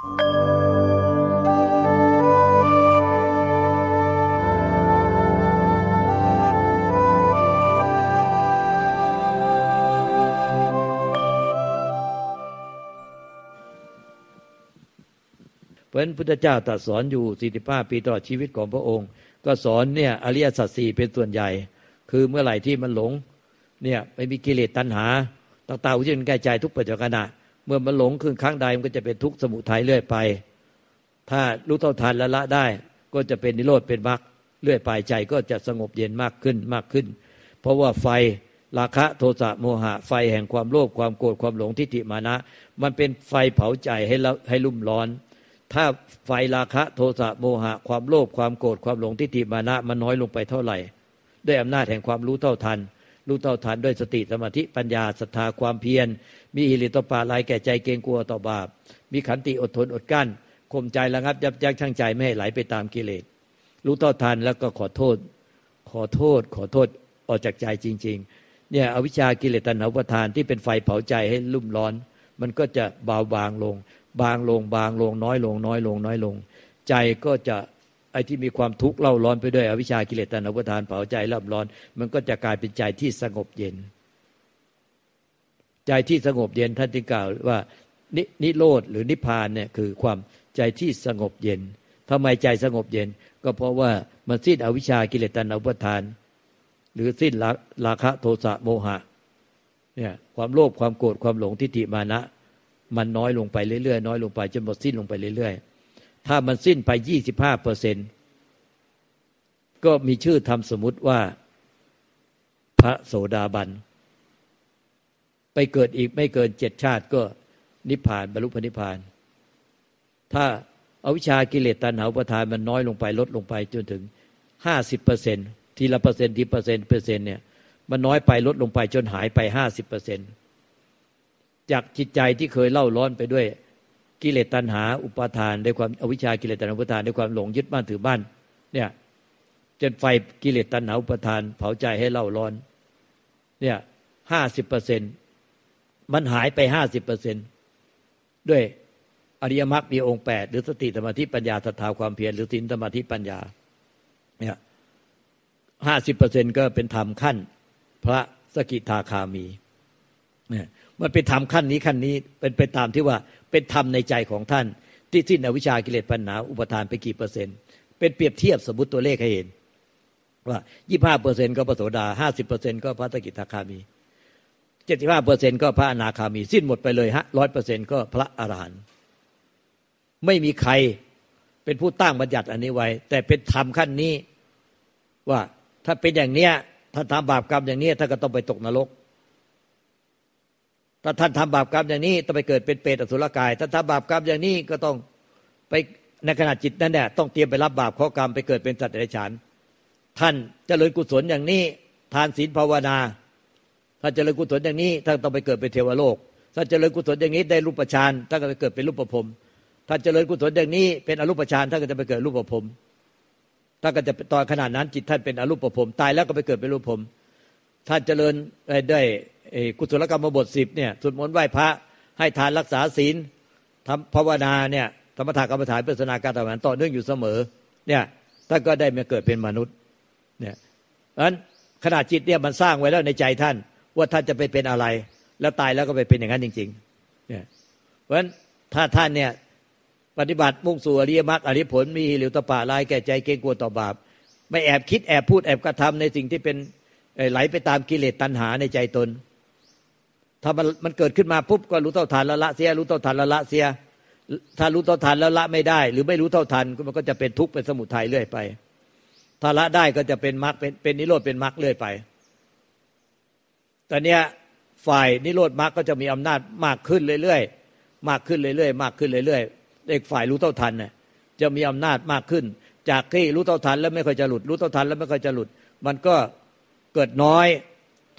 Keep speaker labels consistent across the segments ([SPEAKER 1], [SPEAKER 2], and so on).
[SPEAKER 1] เพราะฉะนั้นพุทธเจ้าตรัสสอนอยู่สี่สิบห้าปีตลอดชีวิตของพระองค์ ก็สอนเนี่ยอริยสัจสี่เป็นส่วนใหญ่ คือเมื่อไหร่ที่มันหลงเนี่ยไม่มีกิเลสตัณหาต่างๆที่เป็นกายใจทุกปัจจุบันเมื่อมันหลงขึ้นครั้งใดมันก็จะเป็นทุกข์สมุทัยเรื่อยไป ถ้ารู้เท่าทันและละได้ ก็จะเป็นนิโรธเป็นมรรคเรื่อยไปใจก็จะสงบเย็นมากขึ้นมากขึ้น เพราะว่าไฟราคะโทสะโมหะ ไฟแห่งความโลภความโกรธความหลงทิฏฐิมานะ มันเป็นไฟเผาใจให้ให้ลุ่มร้อน ถ้าไฟราคะโทสะโมหะ ความโลภความโกรธความหลงทิฏฐิมานะ มันน้อยลงไปเท่าไหร่ ด้วยอำนาจแห่งความรู้เท่าทัน รู้เท่าทันด้วยสติสมาธิปัญญาศรัทธาความเพียร มีอิริตปาลายแก่ใจเกรงกลัวต่อบาป มีขันติอดทนอดกั้นข่มใจระงับ ยับยั้งชั่งใจไม่ให้ไหลไปตามกิเลสรู้เท่าทันแล้วก็ขอโทษ ขอโทษ ขอโทษออกจากใจจริง ๆ เนี่ยอวิชชากิเลสตัณหาประทานที่เป็นไฟเผาใจให้ลุ่มร้อน มันก็จะเบาบางลง บางลงบางลงน้อยลง น้อยลง น้อยลง ใจก็จะไอ้ที่มีความทุกข์เล่าร้อนไปด้วยอวิชากิเลสตัณหาประทานเผาใจเล่าร้อน มันก็จะกลายเป็นใจที่สงบเย็น ใจที่สงบเย็นท่านจึงกล่าวว่านินิโรธหรือนิพพานเนี่ยคือความใจที่สงบเย็นทำไมใจสงบเย็น ก็เพราะว่ามันสิ้นอวิชากิเลสตัณหาประทาน หรือสิ้นราคะโทสะโมหะเนี่ยความโลภความโกรธความหลงทิฏฐิมานะ มันน้อยลงไปเรื่อยๆน้อยลงไปจนหมดสิ้นลงไปเรื่อยๆ ถ้ามันสิ้นไปยี่สิบห้าเปอร์เซ็นต์ก็มีชื่อทำสมมติว่า พระโสดาบัน ไปเกิดอีกไม่เกินเจ็ดชาติก็นิพพานบรรลุพระนิพพาน ถ้าอวิชชากิเลสตัณหาอุปาทานมันน้อยลงไปลดลงไปจนถึงห้าสิบเปอร์เซ็นต์ทีละเปอร์เซ็นต์ทีเปอร์เซ็นต์เปอร์เซ็นต์เนี่ยมันน้อยไปลดลงไปจนหายไปห้าสิบเปอร์เซ็นต์จากจิตใจที่เคยเล่าร้อนไปด้วยกิเลสตัณหา อุปาทานด้วยความอวิชากิเลสตัณหาอุปาทานด้วยความหลงยึดมั่นถือบ้านเนี่ยจนไฟกิเลสตัณหาอุปาทาน เผาใจให้เล่าร้อนเนี่ยห้าสิบเปอร์เซ็นต์ มันหายไปห้าสิบเปอร์เซ็นด้วยอริยมรรคมีองค์แปดหรือสติสมาธิปัญญาศรัทธาความเพียรหรือสินสมาธิปัญญาเนี่ยห้าสิบเปอร์เซ็นก็เป็นธรรมขั้น พระสกิทาคามีเนี่ยมันเป็นธรรมขั้นนี้ขั้นนี้เป็นไปตามที่ว่าเป็นธรรมในใจของท่าน ที่สิ้นอวิชากิเลสปัญหา อุปทานไปกี่เปอร์เซ็นต์เป็นเปรียบเทียบสมมติตัวเลขให้เห็นว่ายี่ห้าเปอร์เซ็นต์ก็พระโสดาห้าสิบเปอร์เซ็นต์ก็พระตกิทาคามี จ็ดสิบห้าเปอร์เซ็นต์ก็พระอนาคามี สิ้นหมดไปเลยฮะร้อยเปอร์เซ็นต์ก็พระอรหันต์ไม่มีใครเป็นผู้ตั้งบัญญัติอันนี้ไว้ แต่เป็นธรรมขั้นนี้ว่าถ้าเป็นอย่างเนี้ยถ้าทำบาปกรรมอย่างนี้ถ้านก็ต้องไปตกนรก ถ้าท่านทำบาปกรรมอย่างนี้ต้องไปเกิดเป็นเปรตอสุรกาย ถ้าทำบาปกรรมอย่างนี้ก็ต้องไปในขณะจิตนั้นเนี่ยต้องเตรียมไปรับบาปข้อกรรมไปเกิดเป็นสัตว์เดรัจฉาน ท่านเจริญกุศลอย่างนี้ ทานศีลภาวนา ถ้าเจริญกุศลอย่างนี้ท่านต้องไปเกิดเป็นเทวโลก ถ้าเจริญกุศลอย่างนี้ได้รูปฌานท่านก็ไปเกิดเป็นรูปภพถ้าเจริญกุศลอย่างนี้เป็นอรูปฌานท่านก็จะไปเกิดรูปภพท่านก็จะตอนขนาดนั้นจิตท่านเป็นอรูปภพตายแล้วก็ไปเกิดเป็นรูปภพท่านเจริญได้กุศลกรรมบทสิบเนี่ยสวดมนต์ไหว้พระให้ทานรักษาศีลทำภาวนาเนี่ยธรรมถากรรมฐานเปิศนาการต่างๆต่อเนื่องอยู่เสมอเนี่ยท่านก็ได้มาเกิดเป็นมนุษย์เนี่ยเพราะฉะนั้นขณะจิตเนี่ยมันสร้างไว้แล้วในใจท่าน ว่าท่านจะไปเป็นอะไร แล้วตายแล้วก็ไปเป็นอย่างนั้นจริงๆเนี่ยเพราะฉะนั้นถ้าท่านเนี่ยปฏิบัติมุ่งสู่อริยมรรคอริผลมีหรือตปะลายแก่ใจเกรงกลัวต่อบาป ไม่แอบคิดแอบพูดแอบกระทำในสิ่งที่เป็นไหลไปตามกิเลสตัณหาในใจตน ถ้ามันมันเกิดขึ้นมาปุ๊บก็รู้เท่าทันล้วละเสียรู้เท่าทันล้วละเสีย ถ้ารู้เท่าทันแล้วละไม่ได้ หรือไม่รู้เท่าทันมันก็จะเป็นทุกข์เป็นสมุทัยเรื่อยไป ถ้าละได้ก็จะเป็นมรรคเป็นเป็นนิโรธเป็นมรรคเรื่อยไป ตอนเนี้ยฝ่ายนิโรธมรรคก็จะมีอำนาจมากขึ้นเรื่อยๆมากขึ้นเรื่อยๆมากขึ้นเรื่อยๆเด็กฝ่ายรู้เท่าทันเนี่ยจะมีอำนาจมากขึ้น จากที่รู้เท่าทันแล้วไม่ค่อยจะหลุด รู้เท่าทันแล้วไม่ค่อยจะหลุด มันก็เกิดน้อย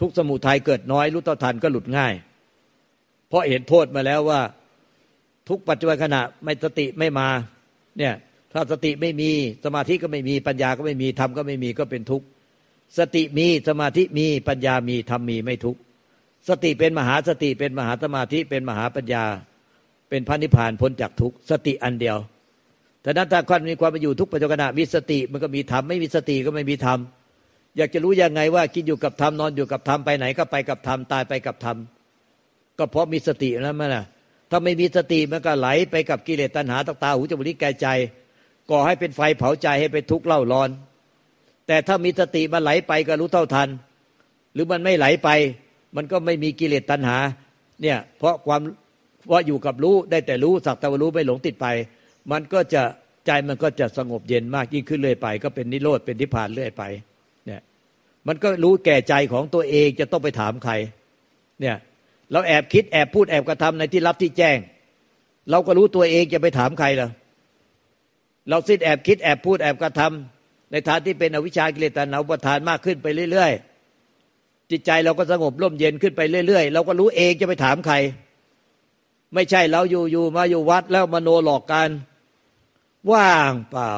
[SPEAKER 1] ทุกสมุทัยเกิดน้อย รู้ต่อทันก็หลุดง่าย เพราะเห็นโทษมาแล้วว่าทุกปัจจุบันขณะไม่สติไม่มาเนี่ยถ้าสติไม่มีสมาธิก็ไม่มีปัญญาก็ไม่มีธรรมก็ไม่มีก็เป็นทุกข์ สติมีสมาธิมีปัญญามีธรรมมีไม่ทุกสติเป็นมหาสติเป็นมหาสมาธิเป็นมหาปัญญา เป็นพระนิพพานพ้นจากทุกสติอันเดียวแต่นั้นถ้าคนมีความอยู่ทุกปัจจุบันมีสติมันก็มีธรรมไม่มีสติก็ไม่มีธรรมอยากจะรู้ยังไงว่ากินอยู่กับธรรมนอนอยู่กับธรรมไปไหนก็ไปกับธรรมตายไปกับธรรมก็เพราะมีสตินั่นมันนะถ้าไม่มีสติมันก็ไหลไปกับกิเลสตัณหาตตาหูจมูกลิ้นกายใจ ก่อให้เป็นไฟเผาใจให้เป็นทุกข์เล่าร้อน แต่ถ้ามีสติมันไหลไปก็รู้เท่าทัน หรือมันไม่ไหลไป มันก็ไม่มีกิเลสตัณหา เนี่ยเพราะความว่าอยู่กับรู้ได้แต่รู้สักแต่ว่ารู้ไม่หลงติดไป มันก็จะใจมันก็จะสงบเย็นมากยิ่งขึ้นเรื่อยไป ก็เป็นนิโรธเป็นนิพพานเรื่อยไป เนี่ยมันก็รู้แก่ใจของตัวเองจะต้องไปถามใคร เนี่ยเราแอบคิดแอบพูดแอบกระทำในที่รับที่แจ้ง เราก็รู้ตัวเองจะไปถามใครล่ะเราสิ้นแอบคิดแอบพูดแอบกระทำ ในทางที่เป็นอวิชากิเลสตัณหาประทานมากขึ้นไปเรื่อย ๆ จิตใจเราก็สงบร่มเย็นขึ้นไปเรื่อย ๆ เราก็รู้เองจะไปถามใคร ไม่ใช่เราอยู่อยู่มาอยู่วัดแล้วมโนหลอกกัน ว่างเปล่า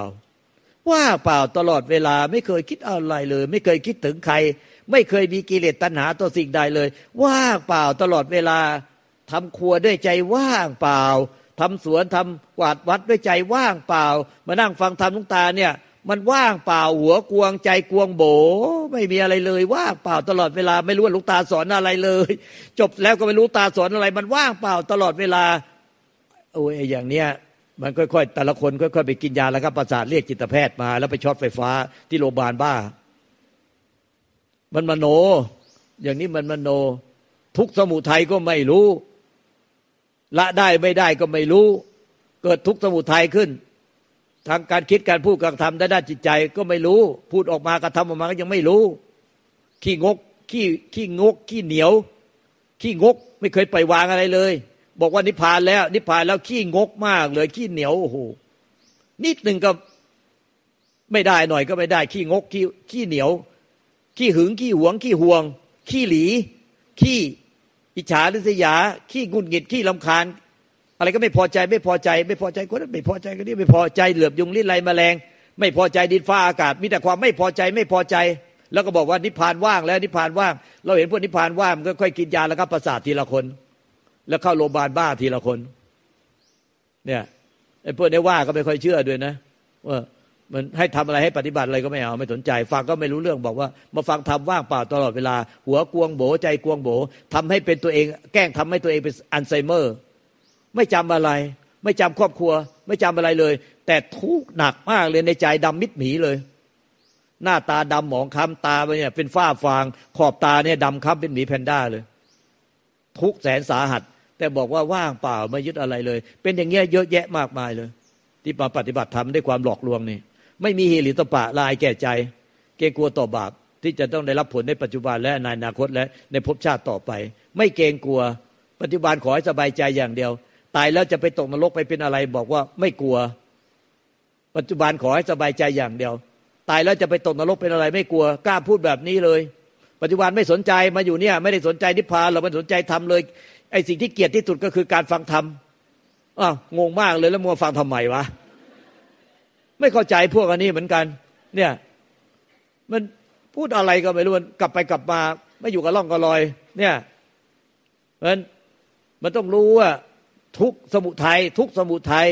[SPEAKER 1] ว่างเปล่าตลอดเวลาไม่เคยคิดอะไรเลย ไม่เคยคิดถึงใคร ไม่เคยมีกิเลสตัณหาต่อสิ่งใดเลย ว่างเปล่าตลอดเวลาทำครัวด้วยใจว่างเปล่าทำสวนทำกวาดวัดด้วยใจว่างเปล่า มานั่งฟังธรรมลุงตาเนี่ย มันว่างเปล่าหัวกวงใจกวงโบ ไม่มีอะไรเลยว่างเปล่าตลอดเวลาไม่รู้ว่าลุงตาสอนอะไรเลย จบแล้วก็ไม่รู้ตาสอนอะไร มันว่างเปล่าตลอดเวลาโอ้ยอย่างเนี้ยมันค่อยๆแต่ละคนค่อยๆไปกินยาแล้วก็ประสาทเรียกจิตแพทย์มา แล้วไปช็อตไฟฟ้าที่โรงพยาบาลบ้า มันมโน อย่างนี้มันมโน ทุกสมุทัยก็ไม่รู้ ละได้ไม่ได้ก็ไม่รู้ เกิดทุกสมุทัยขึ้น ทางการคิดการพูดการทำด้านจิตใจก็ไม่รู้ พูดออกมากระทำออกมาก็ยังไม่รู้ ขี้งกขี้ขี้งก ขี้เหนียว ขี้งกไม่เคยปล่อยวางอะไรเลย บอกว่านิพพานแล้ว นิพพานแล้วขี้งกมากเลยขี้เหนียวโอ้โหนิดหนึ่งก็ไม่ได้หน่อยก็ไม่ได้ ขี้งกขี้ขี้เหนียว ขี้หึงขี้หวง ขี้ห่วง ขี้หลี ขี้อิจฉาริษยา ขี้งุนหงิดขี้ลำคาญ อะไรก็ไม่พอใจไม่พอใจ ไม่พอใจคนนั้นไม่พอใจคนนี้ไม่พอใจเหลือบยุงลิ้นไรแมลง ไม่พอใจดินฟ้าอากาศ มีแต่ความไม่พอใจไม่พอใจ แล้วก็บอกว่านิพพานว่างแล้วนิพพานว่าง เราเห็นพวกนิพพานว่างมันก็ค่อยกินยาแล้วก็ประสาททีละคน แล้วเข้าโรงพยาบาลบ้าทีละคน เนี่ยไอ้พวกนี้ว่าก็ไม่ค่อยเชื่อด้วยนะว่ามันให้ทำอะไรให้ปฏิบัติอะไรก็ไม่เอาไม่สนใจ ฟังก็ไม่รู้เรื่องบอกว่า มาฟังทำว่างเปล่าตลอดเวลา หัวกวงโบใจกวงโบทำให้เป็นตัวเอง แกล้งทำให้ตัวเองเป็นอัลไซเมอร์ ไม่จำอะไร ไม่จำครอบครัว ไม่จำอะไรเลย แต่ทุกข์หนักมากเลยในใจดำมิดหมีเลย หน้าตาดำหมองคล้ำตาไปเนี่ยเป็นฝ้าฟาง ขอบตาเนี่ยดำคล้ำเป็นหมีแพนด้าเลย ทุกแสนสาหัส แต่บอกว่าว่างเปล่าไม่ยึดอะไรเลย เป็นอย่างเงี้ยเยอะแยะมากมายเลย ที่มาปฏิบัติธรรมด้วยความหลอกลวงนี่ไม่มีฮิริตปะลายแก่ใจ เกรงกลัวต่อบาปที่จะต้องได้รับผลในปัจจุบันและในอนาคตและในภพชาติต่อไป ไม่เกรงกลัวปัจจุบันขอให้สบายใจอย่างเดียว ตายแล้วจะไปตกนรกไปเป็นอะไร บอกว่าไม่กลัว ปัจจุบันขอให้สบายใจอย่างเดียว ตายแล้วจะไปตกนรกเป็นอะไร ไม่กลัวกล้าพูดแบบนี้เลย ปัจจุบันไม่สนใจมาอยู่เนี่ย ไม่ได้สนใจนิพพานเราไม่สนใจทำเลยไอ้สิ่งที่เกียดที่สุดก็คือการฟังธรรมอ้าวงงมากเลยแล้วมัวฟังทำไมวะไม่เข้าใจพวกอันนี้เหมือนกัน เนี่ย มันพูดอะไรก็ไม่รู้มันกลับไปกลับมา ไม่อยู่กับล่องกับลอย เนี่ยมันมันต้องรู้ว่า ทุกสมุทัยทุกสมุทัย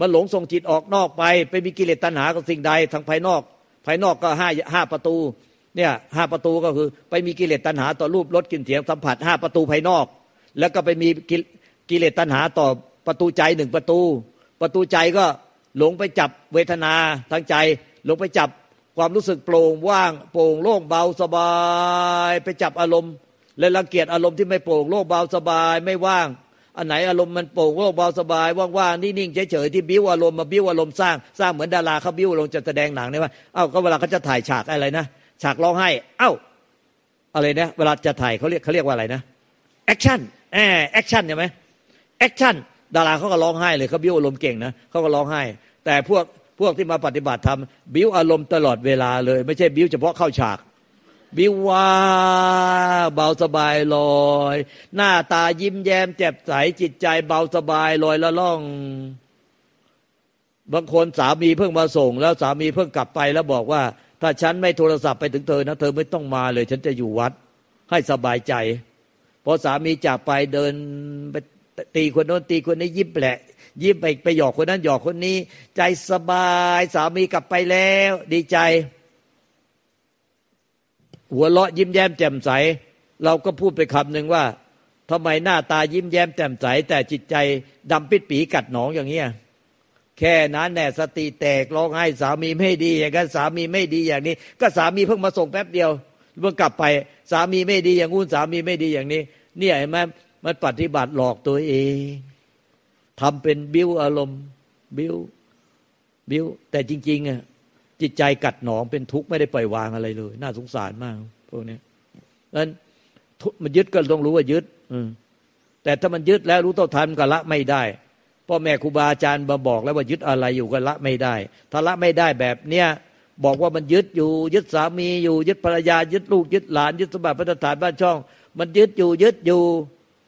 [SPEAKER 1] มันหลงส่งจิตออกนอกไป ไปมีกิเลสตัณหากับสิ่งใดทางภายนอก ภายนอกก็ห้าห้าประตูเนี่ยห้าประตูก็คือ ไปมีกิเลสตัณหาต่อรูปรสกลิ่นเสียงสัมผัสห้าประตูภายนอก แล้วก็ไปมีกิเลสตัณหาต่อประตูใจหนึ่งประตู ประตูใจก็หลงไปจับเวทนาทางใจ หลงไปจับความรู้สึกโปร่งว่างโปร่งโล่งเบาสบาย ไปจับอารมณ์ และรังเกียจอารมณ์ที่ไม่โปร่งโล่งเบาสบายไม่ว่าง อันไหนอารมณ์มันโปร่งโล่งเบาสบายว่างๆนิ่งๆเฉยๆที่บิ้วอารมณ์มาบิ้วอารมณ์สร้างสร้างเหมือนดาราเขาบิ้วลงจะแสดงหนังเนี่ยว่าเอ้าก็เวลาเขาจะถ่ายฉากอะไรนะฉากร้องไห้ เอ้า อะไรเนี่ยเวลาจะถ่ายเขาเรียกเขาเรียกว่าอะไรนะ action แอ action ใช่ไหม action ดาราเขาก็ร้องไห้เลยเขาบิ้วอารมณ์เก่งนะเขาก็ร้องไห้ แต่พวกพวกที่มาปฏิบัติธรรมบิ้วอารมณ์ตลอดเวลาเลย ไม่ใช่บิ้วเฉพาะเข้าฉาก วิว่าเบาสบายลอย หน้าตายิ้มแย้มแจ่มใสจิตใจเบาสบายลอยละล่อง บางคนสามีเพิ่งมาส่ง แล้วสามีเพิ่งกลับไปแล้วบอกว่า ถ้าฉันไม่โทรศัพท์ไปถึงเธอนะเธอไม่ต้องมาเลย ฉันจะอยู่วัด ให้สบายใจพอสามีจากไปเดินไปตีคนโน้นตีคนนี้ยิ้มแปลยิ้มไปไปหยอกคนนั้นหยอกคนนี้ ใจสบาย สามีกลับไปแล้ว ดีใจ หัวเราะยิ้มแย้มแจ่มใส เราก็พูดไปคำหนึ่งว่าทำไมหน้าตายิ้มแย้มแจ่มใส แต่จิตใจดำปิดปีกัดหนองอย่างเงี้ยแค่นั้นแน่สติแตกร้องไห้สามีไม่ดี อย่างนั้นสามีไม่ดีอย่างนี้ ก็สามีเพิ่งมาส่งแป๊บเดียวเมื่อกลับไปสามีไม่ดีอย่างงู้นสามีไม่ดีอย่างนี้ เนี่ยเห็นไหมมันปฏิบัติหลอกตัวเองทำเป็นบิ้วอารมณ์บิ้วบิ้วแต่จริงๆอะ จิตใจกัดหนองเป็นทุกข์ไม่ได้ปล่อยวางอะไรเลย น่าสงสารมากพวกนี้นั้นมันยึดก็ต้องรู้ว่ายึด อืแต่ถ้ามันยึดแล้วรู้เท่าทันก็ละไม่ได้พ่อแม่ครูบาอาจารย์มาบอกแล้วว่ายึดอะไรอยู่ก็ละไม่ได้ ถ้าละไม่ได้แบบเนี้ยบอกว่ามันยึดอยู่ ยึดสามีอยู่ ยึดภรรยา ยึดลูก ยึดหลาน ยึดสมบัติพัฒฐานบ้านช่อง มันยึดอยู่ ยึดอยู่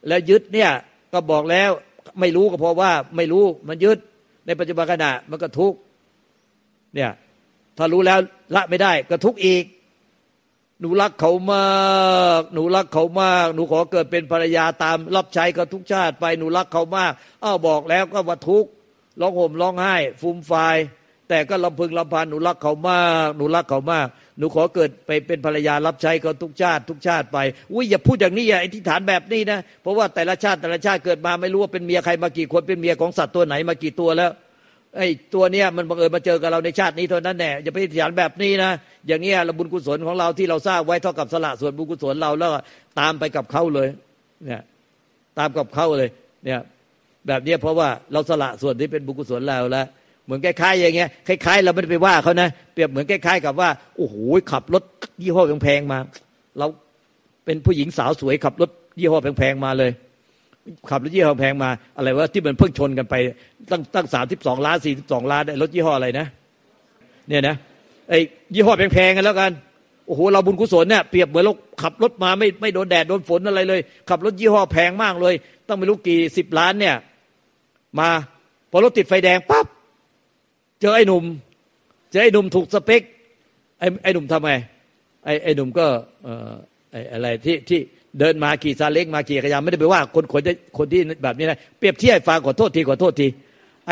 [SPEAKER 1] แล้วยึดเนี่ยก็บอกแล้วไม่รู้ก็เพราะว่าไม่รู้มันยึดในปัจจุบันขณะมันก็ทุกเนี่ย ถ้ารู้แล้วละไม่ได้ก็ทุกอีก หนูรักเขามาก หนูรักเขามาก หนูขอเกิดเป็นภรรยาตาม รับใช้กับทุกชาติไปหนูรักเขามากอ้าวบอกแล้วก็ว่าทุกร้องห่มร้องไห้ฟุมฟายแต่ก็ลำพึงลำพันหนูรักเขามาก หนูรักเขามาก หนูขอเกิดไปเป็นภรรยารับใช้กับทุกชาติ ทุกชาติไปอุ้ยอย่าพูดอย่างนี้อย่าอธิษฐานแบบนี้นะเพราะว่าแต่ละชาติแต่ละชาติเกิดมาไม่รู้ว่าเป็นเมียใครมากี่คนเป็นเมียของสัตว์ตัวไหนมากี่ตัวแล้ว ไอ้ตัวเนี้ยมันบังเอิญมาเจอกับเราในชาตินี้เท่านั้นแน่อย่าไปฐานแบบนี้นะอย่างเงี้ยเราบุญกุศลของเราที่เราสร้างไว้เท่ากับสละส่วนบุญกุศลเราแล้วตามไปกับเขาเลยเนี่ยตามกับเขาเลยเนี่ยแบบนี้เพราะว่าเราสละส่วนที่เป็นบุญกุศลเราแล้วเหมือนคล้ายๆอย่างเงี้ยคล้ายๆ เราไม่ได้ไปว่าเขานะเปรียบเหมือนคล้ายๆ กับว่าโอ้โหขับรถยี่ห้อแพงๆมา เราเป็นผู้หญิงสาวสวยขับรถยี่ห้อแพงๆมาเลย ขับรถยี่ห้อแพงมา อะไรวะที่มันเพิ่งชนกันไป ตั้งตั้งสามสิบสองล้านสี่สิบสองล้านรถยี่ห้ออะไรนะ เนี่ยนะไอ้ยี่ห้อแพงๆกันแล้วกันโอ้โหเราบุญกุศลเนี่ยเปรียบเหมือนเราขับรถมาไม่ไม่โดนแดดโดนฝนอะไรเลย ขับรถยี่ห้อแพงมากเลย ต้องไม่รู้กี่สิบล้านเนี่ย มาพอรถติดไฟแดงปั๊บเจอไอ้หนุ่ม เจอไอ้หนุ่มถูกสเปคไอ้ไอ้หนุ่มทำไงไอ้ไอ้หนุ่มก็เอ่อไอ้อะไรที่ที่ เดินมาขี่ซาเล้งมาขี่กระยานไม่ได้ไปว่าคนคนคนที่แบบนี้นะเปรียบเทียบฟังขอโทษทีขอโทษทีไอ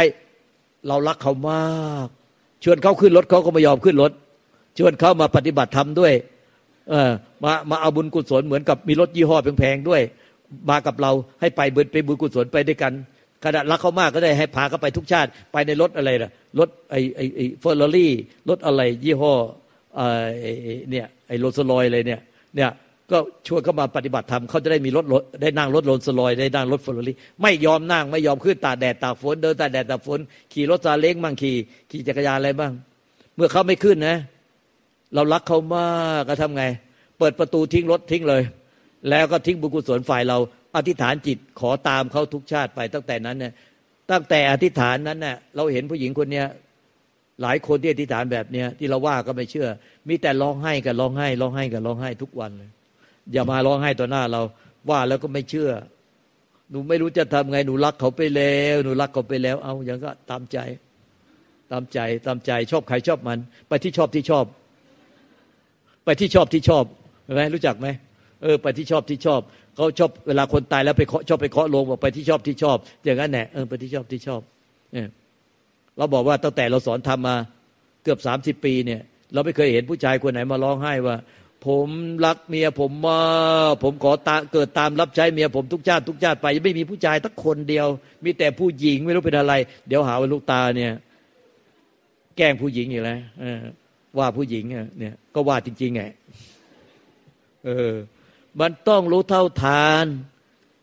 [SPEAKER 1] เรารักเขามากชวนเขาขึ้นรถเขาก็ไม่ยอมขึ้นรถชวนเขามาปฏิบัติธรรมด้วย เออมามาเอาบุญกุศลเหมือนกับมีรถยี่ห้อแพงๆด้วย มากับเราให้ไปเบิดไปบุญกุศลไปด้วยกันขณะรักเขามากก็ได้ให้พาเขาไปทุกชาติไปในรถอะไรล่ะรถไอไอไอเฟอร์รารี่รถอะไรยี่ห้อไอเนี่ยไอโรลส์รอยอะไรเนี่ยเนี่ย ก็ชวนเข้ามาปฏิบัติธรรมเขาจะได้มีรถได้นั่งรถโรลสลอยได้นั่งรถฟอร์รารี่ไม่ยอมนั่งไม่ยอมขึ้นตาแดดตาฝนเดินตาแดดตาฝนขี่รถซาเล้งบ้างขี่ขี่จักรยานอะไรบ้าง เมื่อเขาไม่ขึ้นนะ เรารักเขามากก็ทำไง เปิดประตูทิ้งรถทิ้งเลย แล้วก็ทิ้งบุญกุศลฝ่ายเรา อธิษฐานจิตขอตามเขาทุกชาติไปตั้งแต่นั้นเนี่ยตั้งแต่อธิษฐานนั้นเนี่ยเราเห็นผู้หญิงคนเนี้ยหลายคนที่อธิษฐานแบบเนี้ยที่เราว่าก็ไม่เชื่อ มีแต่ร้องไห้กับร้องไห้ร้องไห้กับร้องไห้ทุกวันเลย อย่ามาร้องไห้ต่อหน้าเรา ว่าแล้วก็ไม่เชื่อ หนูไม่รู้จะทำไงหนูรักเขาไปแล้วหนูรักเขาไปแล้ว เอาอย่างก็ตามใจ ตามใจตามใจชอบใครชอบมัน ไปที่ชอบที่ชอบ ไปที่ชอบที่ชอบเห็นไหมรู้จักไหมเออไปที่ชอบที่ชอบเขาชอบเวลาคนตายแล้วไปเคาะชอบไปเคาะลงบอกไปที่ชอบที่ชอบ อย่างนั้นแหละเออไปที่ชอบที่ชอบเนี่ยเราบอกว่าตั้งแต่เราสอนทำมาเกือบสามสิบปีเนี่ย เราไม่เคยเห็นผู้ชายคนไหนมาร้องไห้ว่า ผมรักเมียผมมาผมขอตาเกิดตามรับใช้เมียผมทุกชาติทุกชาติไปยังไม่มีผู้ชายทักคนเดียว มีแต่ผู้หญิงไม่รู้เป็นอะไร เดี๋ยวหาว่าลูกตาเนี่ย แกล้งผู้หญิงอยู่แล้วว่าผู้หญิงเนี่ย ก็ว่าจริงๆไงเออ มันต้องรู้เท่าทาน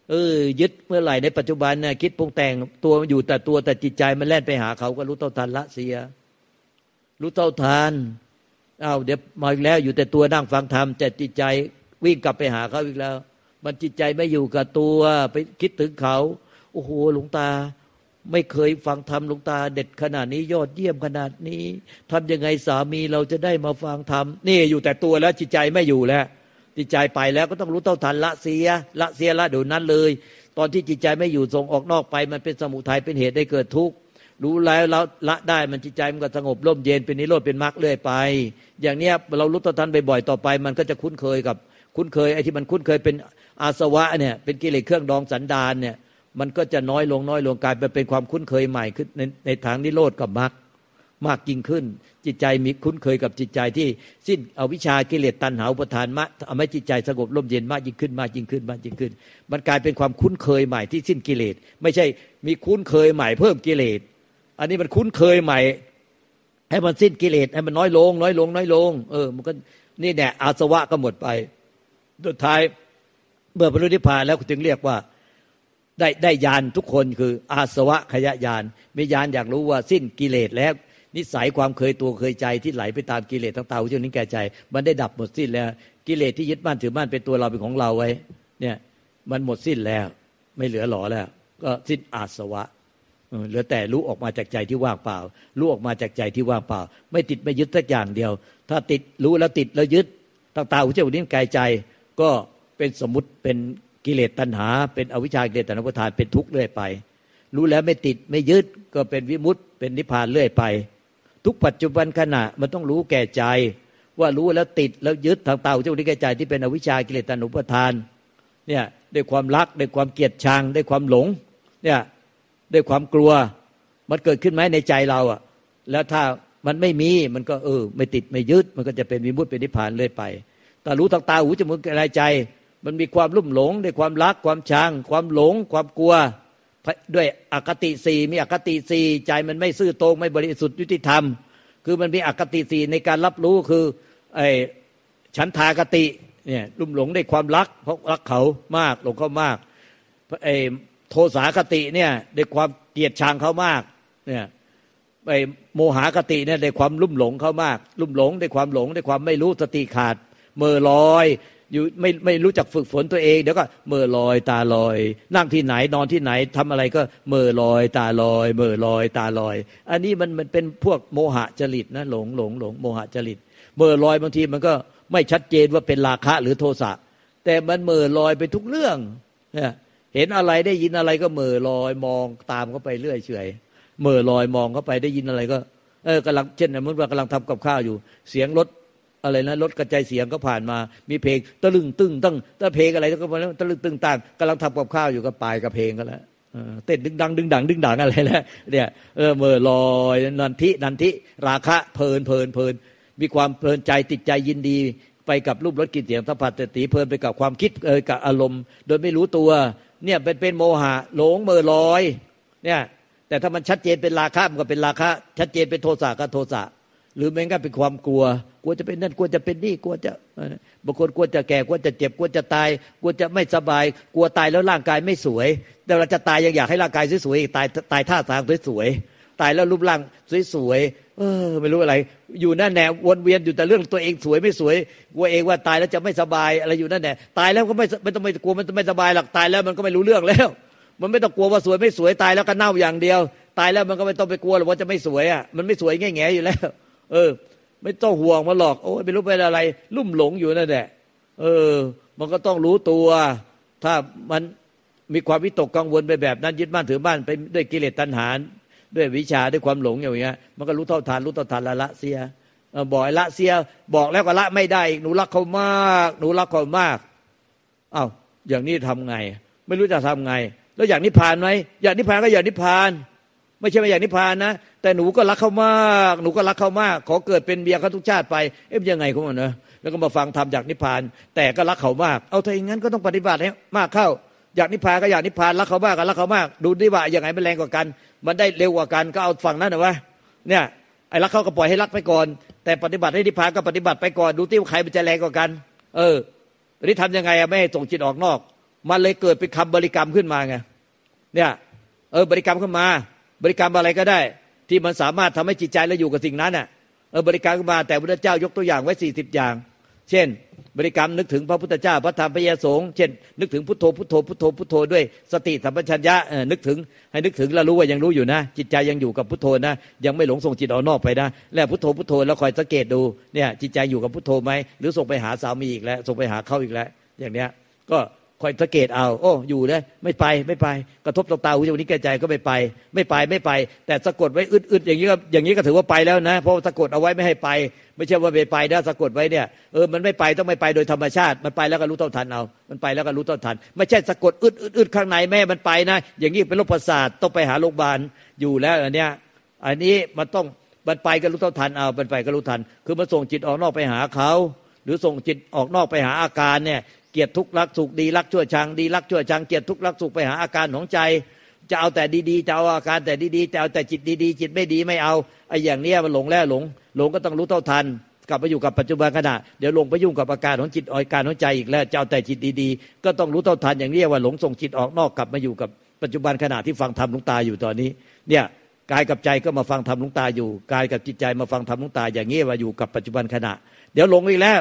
[SPEAKER 1] เออ ยึดเมื่อไหร่ในปัจจุบันเนี่ยคิดปรุงแต่งตัวอยู่แต่ตัวแต่จิตใจมันแล่นไปหาเขาก็รู้เท่าทานละเสีย รู้เท่าทาน อาเดี๋ยวมาอีกแล้วอยู่แต่ตัวนั่งฟังธรรมแต่จิตใจวิ่งกลับไปหาเขาอีกแล้ว มันจิตใจไม่อยู่กับตัวไปคิดถึงเขาโอ้โหหลวงตา ไม่เคยฟังธรรมหลวงตา เด็ดขนาดนี้ยอดเยี่ยมขนาดนี้ทำยังไงสามีเราจะได้มาฟังธรรมนี่อยู่แต่ตัวแล้วจิตใจไม่อยู่แล้ว จิตใจไปแล้วก็ต้องรู้เท่าทันละเสีย ละเสียละเดี๋ยวนั้นเลย ตอนที่จิตใจไม่อยู่ส่งออกนอกไป มันเป็นสมุทัยเป็นเหตุได้เกิดทุกข์ รู้แล้วแล้วละได้มันจิตใจมันก็สงบร่มเย็นเป็นนิโรธเป็นมรรคเรื่อยไป อย่างเนี้ยเรารู้ต่อทันบ่อยๆต่อไป มันก็จะคุ้นเคยกับคุ้นเคยไอ้ที่มันคุ้นเคยเป็นอาสวะเนี่ยเป็นกิเลสเครื่องดองสันดานเนี่ยมันก็จะน้อยลงน้อยลงกลายไปเป็นความคุ้นเคยใหม่ขึ้นในในทางนิโรธกับมรรคมากยิ่งขึ้น จิตใจมีคุ้นเคยกับจิตใจที่สิ้นอวิชากิเลสตัณหาอุปทานมะทำให้จิตใจสงบร่มเย็นมากยิ่งขึ้นมากยิ่งขึ้นมากยิ่งขึ้น มันกลายเป็นความคุ้นเคยใหม่ที่สิ้นกิเลสไม่ใช่มีคุ้นเคยใหม่เพิ่มกิเลส อันนี้มันคุ้นเคยใหม่ ให้มันสิ้นกิเลสให้มันน้อยลง น้อยลง น้อยลง เออ มันก็นี่แน่อาสวะก็หมดไปสุดท้ายเมื่อบรรลุนิพพานแล้วจึงเรียกว่าได้ได้ยานทุกคนคืออาสวะขยะยานมียานอยากรู้ว่าสิ้นกิเลสแล้ว นิสัยความเคยตัวเคยใจที่ไหลไปตามกิเลสทั้งตาหูจมูกนิ้วแกายใจ มันได้ดับหมดสิ้นแล้ว กิเลสที่ยึดมั่นถือมั่นเป็นตัวเราเป็นของเราไว้ เนี่ย มันหมดสิ้นแล้ว ไม่เหลือหลอแล้ว ก็สิ้นอาสวะ เหลือแต่รู้ออกมาจากใจที่ว่างเปล่า รู้ออกมาจากใจที่ว่างเปล่า ไม่ติดไม่ยึดสักอย่างเดียว ถ้าติดรู้แล้วติดแล้วยึดตั้งตาหูจมูกนิ้วกายใจ ก็เป็นสมมติเป็นกิเลสตัณหา เป็นอวิชชากิเลสตัณหาประทานเป็นทุกข์เรื่อยไป รู้แล้วไม่ติดไม่ยึดก็เป็นวิมุตต์เป็นนิพพานเรื่อยไป ทุกปัจจุบันขณะมันต้องรู้แก่ใจ ว่ารู้แล้วติดแล้วยึดทางตาหูจมูกนิ้วกายใจที่เป็นอวิชชากิเลสตัณหาประทานเนี่ยด้วยความรักด้วยความเกลียดชังด้วยความหลงเนี่ย ด้วยความกลัว มันเกิดขึ้นไหมในใจเราอะ แล้วถ้ามันไม่มีมันก็เออ ไม่ติดไม่ยึด มันก็จะเป็นวิมุตติเป็นนิพพานเรื่อยไป แต่รู้ทางตาหูจมูกกายใจ มันมีความรุ่มหลงด้วยความรักความชังความหลง ความกลัว ด้วยอคติสี่มีอคติสี่ใจมันไม่ซื่อตรงไม่บริสุทธิ์ยุติธรรม คือมันมีอคติสี่ในการรับรู้คือไอ้ฉันทากติเนี่ยรุ่มหลงด้วยความรักเพราะรักเขามากหลงเขามากไอ้ โทสาคติเนี่ยด้วยความเกลียดชังเขามากเนี่ยไอโมหากติเนี่ยด้วยความลุ่มหลงเขามาก ลุ่มหลงด้วยความหลงด้วยความไม่รู้สติขาดเมื่อลอยอยู่ไม่ไม่รู้จักฝึกฝนตัวเองเดี๋ยวก็เมื่อลอยตาลอย นั่งที่ไหนนอนที่ไหนทำอะไรก็เมื่อลอยตาลอยเมื่อลอยตาลอย อันนี้มันมันเป็นพวกโมหะจริตนะหลงหลงหลงโมหะจริตเมื่อลอยบางทีมันก็ไม่ชัดเจนว่าเป็นราคะหรือโทสะแต่มันเมื่อลอยไปทุกเรื่องเนี่ย เห็นอะไรได้ยินอะไรก็เมื่อลอยมองตามเขาไปเรื่อยเฉยเมื่อลอยมองเข้าไปได้ยินอะไรก็เออกำลังเช่นสมมติว่ากำลังทำกับข้าวอยู่ เสียงรถอะไรนะรถกระจายเสียงก็ผ่านมา มีเพลงตะลึงตึงตั้งตะเพลงอะไรก็มาแล้วตะลึงตึงต่างกำลังทำกับข้าวอยู่ก็ปลายกับเพลงก็แล้วเต้นดึงดังดึงดังดึงดังอะไรแล้วเนี่ยเออเมื่อลอยนันทินันทิราคะเพลินเพลินเพลิน มีความเพลินใจติดใจยินดี ไปกับรูปรสกลิ่นเสียงสัมผัสติเพลินไปกับความคิดเออกับอารมณ์ โดยไม่รู้ตัว เนี่ยเป็นเป็นโมหะหลงเมื่อลอยเนี่ยแต่ถ้ามันชัดเจนเป็นราคะมันก็เป็นราคะชัดเจนเป็นโทสะก็โทสะหรือแม้กระทั่งเป็นความกลัว กลัวจะเป็นนั่นกลัวจะเป็นนี่กลัวจะบางคนกลัวจะแก่กลัวจะเจ็บกลัวจะตายกลัวจะไม่สบาย กลัวตายแล้วร่างกายไม่สวยแต่เราจะตายยังอยากให้ร่างกายสวยๆตายตายท่าทางสวยๆ ตายแล้วรูปร่างสวยๆเออ ไม่รู้อะไร อยู่นั่นแนววนเวียนอยู่แต่เรื่องตัวเองสวยไม่สวยกลัวเองว่าตายแล้วจะไม่สบายอะไรอยู่นั่นแหละตายแล้วก็ไม่ไม่ต้องไม่กลัวมันไม่สบายหรอกตายแล้วมันก็ไม่รู้เรื่องแล้ว มันไม่ต้องกลัวว่าสวยไม่สวยตายแล้วก็เน่าอย่างเดียว ตายแล้วมันก็ไม่ต้องไปกลัวหรอกว่าจะไม่สวยอะมันไม่สวยแง่แง่อยู่แล้ว เออ ไม่ต้องห่วงมาหรอกโอ้ยไม่รู้เป็นอะไร ลุ่มหลงอยู่นั่นแหละเออ มันก็ต้องรู้ตัว ถ้ามันมีความวิตกกังวลไปแบบนั้นยึดบ้านถือบ้านไปด้วยกิเลสตัณหา ด้วยวิชาด้วยความหลงอย่างเงี้ย มันก็รู้เท่าทานรู้เท่าทานละละเสียบอกละเสียบอกแล้วก็ละไม่ได้หนูรักเขามาก หนูรักเขามากอ้าวอย่างนี้ทำไง ไม่รู้จะทำไง แล้วอย่างนิพพานไหมอย่างนิพพานก็อย่างนิพพาน ไม่ใช่ไม่อย่ากนิพพานนะแต่หนูก็รักเขามาก หนูก็รักเขามาก ขอเกิดเป็นเบียร์เขาทุกชาติไปเอ๊ะยังไงของมันนะแล้วก็มาฟังธรรมจากนิพพาน แต่ก็รักเขามาก เอาถ้าอย่างนั้นก็ต้องปฏิบัติให้มากเข้า อยากนิพพานก็อยากนิพพานรักเขามากก็รักเขามาก ดูดิว่าอย่างไงมันแรงกว่ากัน มันได้เร็วกว่ากันก็เอาฝั่งนั้นนะวะเนี่ยไอ้รักเขาก็ปล่อยให้รักไปก่อน แต่ปฏิบัติให้นิพพานก็ปฏิบัติไปก่อนดูที่ว่าใครมันจะแรงกว่ากัน เออตอนนี้ทำยังไงอะไม่ให้ส่งจิตออกนอก มันเลยเกิดเป็นคำบริกรรมขึ้นมาไงเนี่ยเออบริกรรมขึ้นมา บริกรรมอะไรก็ได้ ที่มันสามารถทำให้จิตใจเราอยู่กับสิ่งนั้นอะเออบริกรรมขึ้นมาแต่พระเจ้ายกตัวอย่างไว้สี่สิบอย่าง เช่น บริกรรมนึกถึงพระพุทธเจ้าพระธรรมพระยาสงฆ์เช่น นึกถึงพุทโธพุทโธพุทโธพุทโธด้วยสติสัมปชัญญะนึกถึงให้นึกถึงแล้วรู้ว่ายังรู้อยู่นะ จิตใจยังอยู่กับพุทโธนะ ยังไม่หลงส่งจิตออกนอกไปนะ แล้วพุทโธพุทโธแล้วคอยสังเกตดูเนี่ยจิตใจอยู่กับพุทโธไหมหรือส่งไปหาสามีอีกแล้วส่งไปหาเขาอีกแล้ว อย่างเนี้ยก็ คอยสังเกตเอา โอ้ อยู่เลยไม่ไปไม่ไป กระทบตาตาหูจมูกนิ้แก่ใจก็ไม่ไป ไม่ไปไม่ไป แต่สะกดไว้อึดๆอย่างนี้ก็อย่างนี้ก็ถือว่าไปแล้วนะ เพราะสะกดเอาไว้ไม่ให้ไป ไม่ใช่ว่าไปไปนะสะกดไว้เนี่ยเออมันไม่ไปต้องไม่ไปโดยธรรมชาติ มันไปแล้วก็รู้ต้นทันเอา มันไปแล้วก็รู้ต้นทัน ไม่ใช่สะกดอึดอึดข้างในแม่มันไปนะ อย่างนี้เป็นโรคประสาทต้องไปหาโรงพยาบาลอยู่แล้วอันเนี้ยอันนี้มันต้องมันไปก็รู้ต้นทันเอามันไปก็รู้ทัน คือมันส่งจิตออกนอกไปหาเขาหรือส่งจิตออกนอกไปหาอาการเนี่ย เกียรติทุกข์รักสุขดีรักชั่วชังดีรักชั่วชังเกียรติทุกข์รักสุขไปหาอาการของใจ จะเอาแต่ดีๆจะเอาอาการแต่ดีๆจะเอาแต่จิตดีๆ จิตไม่ดีไม่เอาไอ้อย่างเนี้ยมันหลงแล้วหลงหลงก็ต้องรู้เท่าทันกลับมาอยู่กับปัจจุบันขณะเดี๋ยวลงไปยุ่งกับอาการของจิตอาการของใจอีกแล้วจะเอาแต่จิตดีๆ ก็ต้องรู้เท่าทันอย่างนี้ว่าหลงส่งจิตออกนอกกลับมาอยู่กับปัจจุบันขณะที่ฟังธรรมลุงตาอยู่ตอนนี้ เนี่ยกายกับใจก็มาฟังธรรมลุงตาอยู่กายกับจิตใจมาฟังธรรมลุงตาอย่างนี้ว่าอยู่กับปัจจุบันขณะ เดี๋ยวหลงอีกแล้ว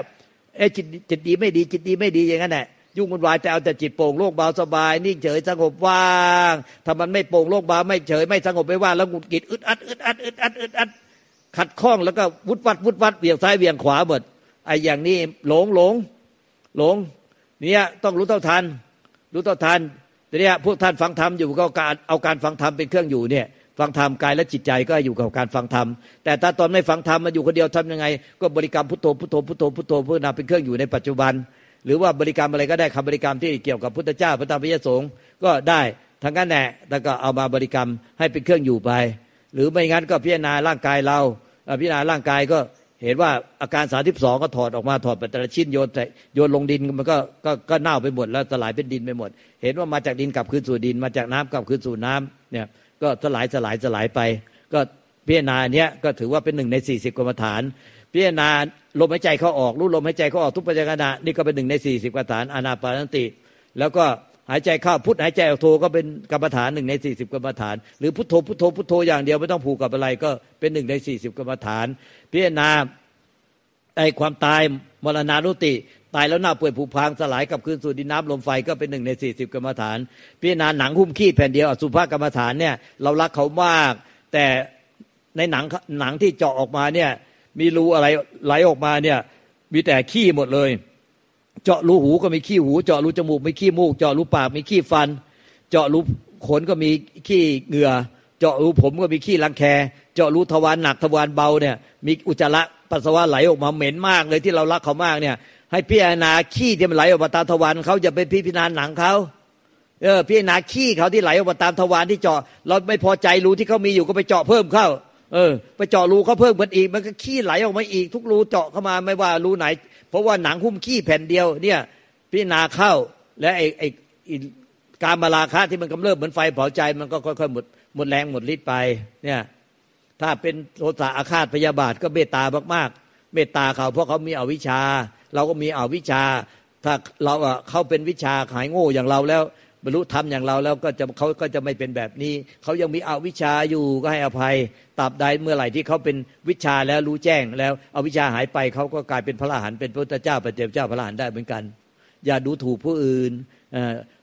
[SPEAKER 1] เอ้จิตจิตดีไม่ดี จิตดีไม่ดีอย่างนั้นแหละยุ่งวุ่นวายแต่เอาแต่จิตโปร่งโล่งเบาสบายนิ่งเฉยสงบว่างถ้ามันไม่โปร่งโล่งเบาไม่เฉยไม่สงบไม่ว่างแล้วหงุดหงิดอึดอัดอึดอัดอึดอัดอึดอัดขัดข้องแล้วก็วุดวัดวุดวัดเบี่ยงซ้ายเบี่ยงขวาหมดไอ้อย่างนี้หลงหลงหลงเนี่ยต้องรู้เท่าทัน รู้เท่าทันแต่เนี่ยพวกท่านฟังธรรมอยู่ก็การเอาการฟังธรรมเป็นเครื่องอยู่เนี่ย ฟังธรรมกายและจิตใจก็อยู่กับการฟังธรรมแต่ถ้าตอนไม่ฟังธรรมมาอยู่คนเดียวทำยังไง ก็บริกรรมพุทโธพุทโธพุทโธพุทโธเพื่อนำเป็นเครื่องอยู่ในปัจจุบัน หรือว่าบริกรรมอะไรก็ได้คำบริกรรมที่เกี่ยวกับพุทธเจ้าพระธรรมพระยสงฆ์ก็ได้ทั้งนั้นแหละแล้วก็เอามาบริกรรมให้เป็นเครื่องอยู่ไป หรือไม่งั้นก็พิจารณาร่างกายเราพิจารณาร่างกายก็เห็นว่าอาการสาธิบสองก็ถอดออกมาถอดไปแต่ละชิ้นโยนโยนลงดินมันก็ก็ก็เน่าไปหมดแล้วสลายเป็นดินไปหมด เห็นว่ามาจากดินกลับคืนสู่ดิน มาจากน้ำกลับคืนสู่น้ำเนี่ย ก็สลายสลายสลายไป ก็พิจารณาเนี้ยก็ถือว่าเป็นหนึ่งในสี่สิบกรรมฐาน พิจารณาลมหายใจเขาออกรู้ลมหายใจเขาออกทุกปัจจุบันนี่ก็เป็นหนึ่งในสี่สิบกรรมฐานอนาปานสติ แล้วก็หายใจเข้าพุทหายใจออกโทก็เป็นกรรมฐานหนึ่งในสี่สิบกรรมฐาน หรือพุทโธพุทโธพุทโธอย่างเดียวไม่ต้องผูกกับอะไรก็เป็นหนึ่งในสี่สิบกรรมฐาน พิจารณาไอความตาย มรณานุติ ตายแล้วหน้าเปื่อยผุพังสลายกับคืนสู่ดินน้ำลมไฟก็เป็นหนึ่งในสี่สิบกรรมฐาน พิจารณาหนังหุ้มขี้แผ่นเดียวอสุภกรรมฐานเนี่ยเรารักเขามาก แต่ในหนังหนังที่เจาะออกมาเนี่ยมีรูอะไรไหลออกมาเนี่ยมีแต่ขี้หมดเลย เจาะรูหูก็มีขี้หู เจาะรูจมูกมีขี้มูก เจาะรูปากมีขี้ฟัน เจาะรูขนก็มีขี้เหงื่อ เจาะรูผมก็มีขี้รังแค เจาะรูทวารหนักทวารเบาเนี่ยมีอุจจาระ ปัสสาวะไหลออกมาเหม็นมากเลยที่เรารักเขามากเนี่ย ให้พิจารณาขี้ที่มันไหลออกมาตามทวารเขาจะไปพิจารณาหนังเขาเออพิจารณาขี้เขาที่ไหลออกมาตามทวารที่เจาะ เราไม่พอใจรูที่เขามีอยู่ก็ไปเจาะเพิ่มเข้า เออ ไปเจาะรูเขาเพิ่มกันอีก มันก็ขี้ไหลออกมาอีก ทุกรูเจาะเข้ามาไม่ว่ารูไหน เพราะว่าหนังหุ้มขี้แผ่นเดียวเนี่ย พิจารณาเข้า และไอ้ไอ้การมาราคะที่มันกำเริบเหมือนไฟเผาใจมันก็ค่อยๆหมดหมดแรงหมดฤทธิ์ไปเนี่ย ถ้าเป็นโทสะอาฆาตพยาบาทก็เมตตามากๆ เมตตาเขาเพราะเขามีอวิชชา เราก็มีอวิชชา ถ้าเราเขาเป็นวิชาหายโง่อย่างเราแล้วบรรลุธรรมอย่างเราแล้วก็จะเขาก็จะไม่เป็นแบบนี้ เขายังมีอวิชชาอยู่ก็ให้อภัยตราบใดเมื่อไหร่ที่เขาเป็นวิชาแล้วรู้แจ้ง แล้วอวิชชาหายไปเขาก็กลายเป็นพระอรหันต์เป็นพระเจ้าพระเจ้าเจ้าพระอรหันต์ได้เหมือนกัน อย่าดูถูกผู้อื่น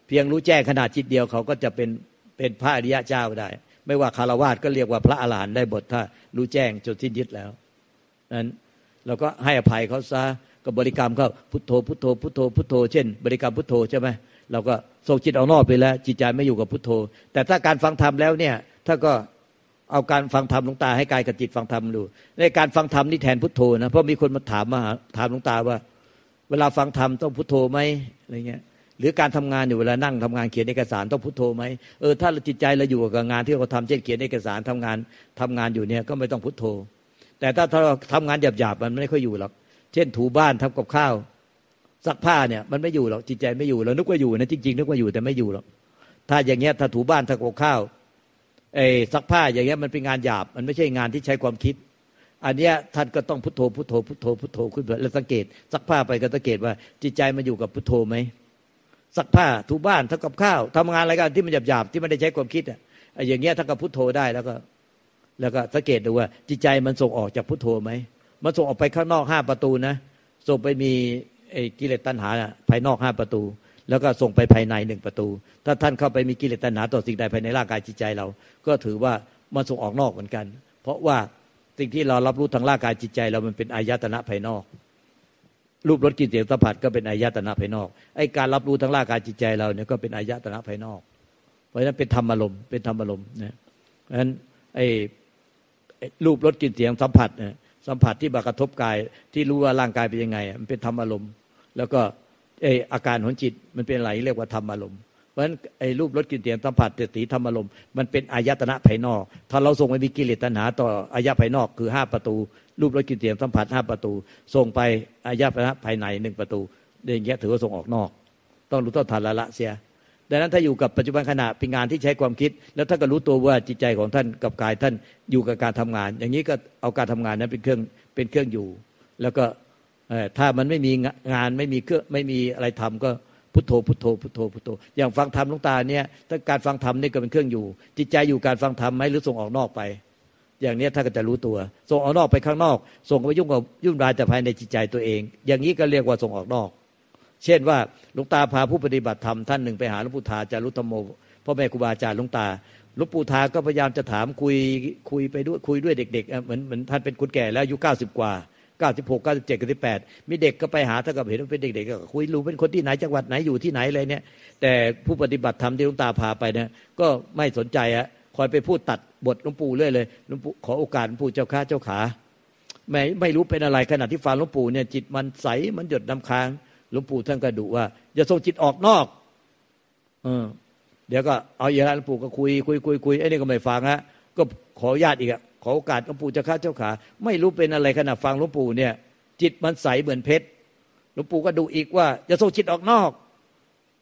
[SPEAKER 1] เพียงรู้แจ้งขนาดจิตเดียวเขาก็จะเป็นเป็นพระอริยะเจ้าได้ ไม่ว่าคารวะก็เรียกว่าพระอรหันต์ได้บทถ้ารู้แจ้งจนสิ้นยึดแล้วนั้นเราก็ให้อภัยเขาซะก็บริกรรมเขาพุทโธพุทโธพุทโธพุทโธเช่น บริกรรมพุทโธใช่ไหมเราก็ส่งจิตออกนอกไปแล้ว จิตใจไม่อยู่กับพุทโธ แต่ถ้าการฟังธรรมแล้วเนี่ยถ้าก็เอาการฟังธรรมหลวงตาให้กายกับจิตฟังธรรมดูในการฟังธรรมนี่แทนพุทโธนะเพราะมีคนมาถามมาถามหลวงตาว่า เวลาฟังธรรมต้องพุทโธไหมอะไรเงี้ย หรือการทำงานอยู่เวลานั่งทำงานเขียนเอกสารต้องพุทโธไหมเออถ้าจิตใจเราอยู่กับงานที่เราทำเช่นเขียนเอกสารทำงานทำงานอยู่เนี่ยก็ไม่ต้องพุทโธ แต่ถ้าเราทำงานหยาบๆมันไม่ค่อยอยู่หรอกเช่นถูบ้านทำกับข้าวซักผ้าเนี่ยมันไม่อยู่หรอกจิตใจไม่อยู่เรานึกว่าอยู่นะจริงๆนึกว่าอยู่แต่ไม่อยู่หรอกถ้าอย่างเงี้ยถ้าถูบ้านทำกับข้าวไอ้ซักผ้าอย่างเงี้ยมันเป็นงานหยาบ มันไม่ใช่งานที่ใช้ความคิด อันเนี้ยท่านก็ต้องพุทโธพุทโธพุทโธพุทโธขึ้นไปแล้วสังเกตซักผ้าไปก็สังเกตว่าจิตใจมันอยู่กับพุทโธไหม ซักผ้าถูบ้านทำกับข้าวทำงานอะไรกันที่มันหยาบๆที่ไม่ได้ใช้ความคิดอะอย่างเงี้ยถ้ากับพุทโธได้แล้วก็ แล้วก็สังเกตดูว่า จิตใจมันส่งออกจากพุทโธไหมมันส่งออกไปข้างนอกห้าประตูนะส่งไปมีไอ้กิเลสตัณหาภายนอกห้าประตู แล้วก็ส่งไปภายในหนึ่งประตู ถ้าท่านเข้าไปมีกิเลสตัณหาต่อสิ่งใดภายในร่างกายจิตใจเรา ก็ถือว่ามันส่งออกนอกเหมือนกัน เพราะว่าสิ่งที่เรารับรู้ทางร่างกายจิตใจเรามันเป็นอายตนะภายนอก รูปรสกลิ่นเสียงสัมผัสก็เป็นอายตนะภายนอกไอ้การรับรู้ทางร่างกายจิตใจเราเนี่ยก็เป็นอายตนะภายนอก เพราะฉะนั้นเป็นธรรมอารมณ์เป็นธรรมอารมณ์นะเพราะฉะนั้นไอ้รูปรสกลิ่นเสียงสัมผัสเนี่ยสัมผัสที่มากระทบกายที่รู้ว่าร่างกายเป็นยังไง มันเป็นธรรมอารมณ์ แล้วก็ไอ้อาการของจิตมันเป็นอะไรเรียกว่าธรรมอารมณ์เพราะฉะนั้นไอ้รูปรสกลิ่นเสียงสัมผัสเตติธรรมอารมณ์มันเป็นอายตนะภายนอก ถ้าเราส่งไปมีกิเลสตัณหาต่ออายะภายนอกคือห้าประตู รูปรสกลิ่นเสียงสัมผัสห้าประตู ส่งไปอายตนะภายในหนึ่งประตูอย่างเงี้ยถือว่าส่งออกนอก ต้องรู้ต้นทานละละเสียดังนั้นถ้าอยู่กับปัจจุบันขณะเป็นงานที่ใช้ความคิด แล้วถ้าก็รู้ตัวว่าจิตใจของท่านกับกายท่านอยู่กับการทำงาน อย่างนี้ก็เอาการทำงานนั้นเป็นเครื่องเป็นเครื่องอยู่ แล้วก็ถ้ามันไม่มีงานไม่มีเครื่องไม่มีอะไรทำก็พุทโธพุทโธพุทโธพุทโธอย่างฟังธรรมลุงตาเนี่ยถ้าการฟังธรรมนี่ก็เป็นเครื่องอยู่ จิตใจอยู่การฟังธรรมไหมหรือส่งออกนอกไป อย่างนี้ถ้าก็จะรู้ตัว ส่งออกนอกไปข้างนอก ส่งไปยุ่งกับยุ่งรายแต่ภายในจิตใจตัวเอง อย่างนี้ก็เรียกว่าส่งออกนอก เช่นว่าลุงตาพาผู้ปฏิบัติธรรมท่านหนึ่งไปหาหลวงปู่ทาจารุธรรมโมพ่อแม่ครูบาอาจารย์ลุงตาหลวงปู่ทาก็พยายามจะถามคุยคุยไปด้วยคุยด้วยเด็กๆเหมือนเหมือนท่านเป็นคนแก่แล้วอายุเก้าสิบกว่าเก้าสิบหกเก้าสิบเจ็ดเก้าสิบแปดมีเด็กก็ไปหาถ้ากับเห็นว่าเป็นเด็กๆก็คุยรู้เป็นคนที่ไหนจังหวัดไหนอยู่ที่ไหนอะไรเนี่ย แต่ผู้ปฏิบัติธรรมที่ลวงตาพาไปเนี่ยก็ไม่สนใจอะ คอยไปพูดตัดบทหลวงปู่เรื่อยเลยหลวงปู่ขอโอกาสหลวงปู่เจ้าข้าเจ้าขาไม่ไม่รู้เป็นอะไรขณะที่ฟังหลวงปู่เนี่ยจิตมันใสมันหยดน้าค้างหลวงปู่ท่านก็ดุว่า อย่าส่งจิตออกนอก เออ เดี๋ยวก็เอาอย่างนั้นหลวงปู่ก็คุยคุยคุยคุยไอ้นี่ก็ไม่ฟังฮะก็ขอญาติอีกอะขอโอกาสหลวงปู่เจ้าข้าเจ้าขา ไม่รู้เป็นอะไรขณะฟังหลวงปู่เนี่ย จิตมันใสเหมือนเพชรหลวงปู่ก็ดูอีกว่าจะส่งจิตออกนอก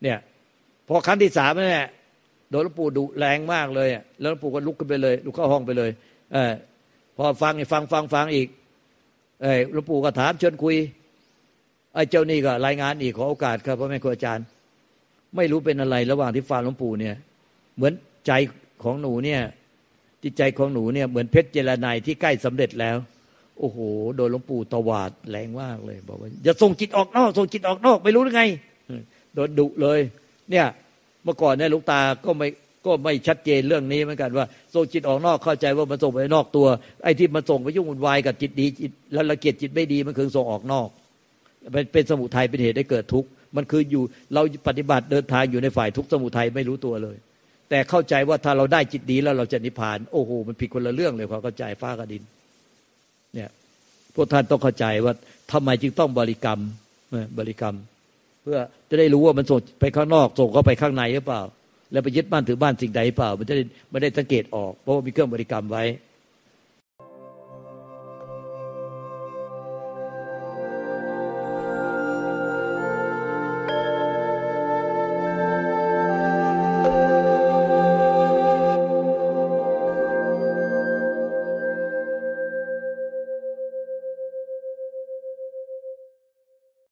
[SPEAKER 1] เนี่ย พอครั้งที่สามเนี่ย โดนหลวงปู่ดุแรงมากเลยแล้วหลวงปู่ก็ลุกขึ้นไปเลยลุกเข้าห้องไปเลยเออพอฟังฟังฟังฟังอีกเออหลวงปู่ก็ถามชวนคุยไอ้เจ้านี่ก็รายงานอีกขอโอกาสครับพ่อแม่ครูอาจารย์ ไม่รู้เป็นอะไรระหว่างที่ฟังหลวงปู่เนี่ย เหมือนใจของหนูเนี่ยจิตใจของหนูเนี่ยเหมือนเพชรเจรไนที่ใกล้สำเร็จแล้ว โอ้โห โดนหลวงปู่ตวาดแรงมากเลย บอกว่าอย่าส่งจิตออกนอกส่งจิตออกนอก ไม่รู้หรือไง โดนดุเลย เนี่ย มื่อก่อนเนี่ยลุงตาก็ไม่ก็ไม่ชัดเจนเรื่องนี้เหมือนกันว่าส่งจิตออกนอกเข้าใจว่ามันส่งไปนอกตัว ไอ้ที่มันส่งไปยุ่งวุ่นวายกับจิตดีจิตแล้วละเกียดจิตไม่ดีมันคือส่งออกนอกเป็นเป็นสมุทัยเป็นเหตุให้เกิดทุกข์มันคืออยู่เราปฏิบัติเดินทางอยู่ในฝ่ายทุกข์สมุทัยไม่รู้ตัวเลย แต่เข้าใจว่าถ้าเราได้จิตดีแล้วเราจะนิพพาน โอ้โหมันผิดคนละเรื่องเลยความเข้าใจฟ้ากับดินเนี่ยพวกท่านต้องเข้าใจว่าทำไมจึงต้องบริกรรมบริกรรม พื่อจะได้รู้ว่ามันส่งไปข้างนอกส่งเข้าไปข้างในหรือเปล่า แล้วไปยึดบ้านถือบ้านสิ่งใดหรือเปล่า มันจะได้ไม่ได้สังเกตออก เพราะว่ามีเครื่องบริกรรมไว้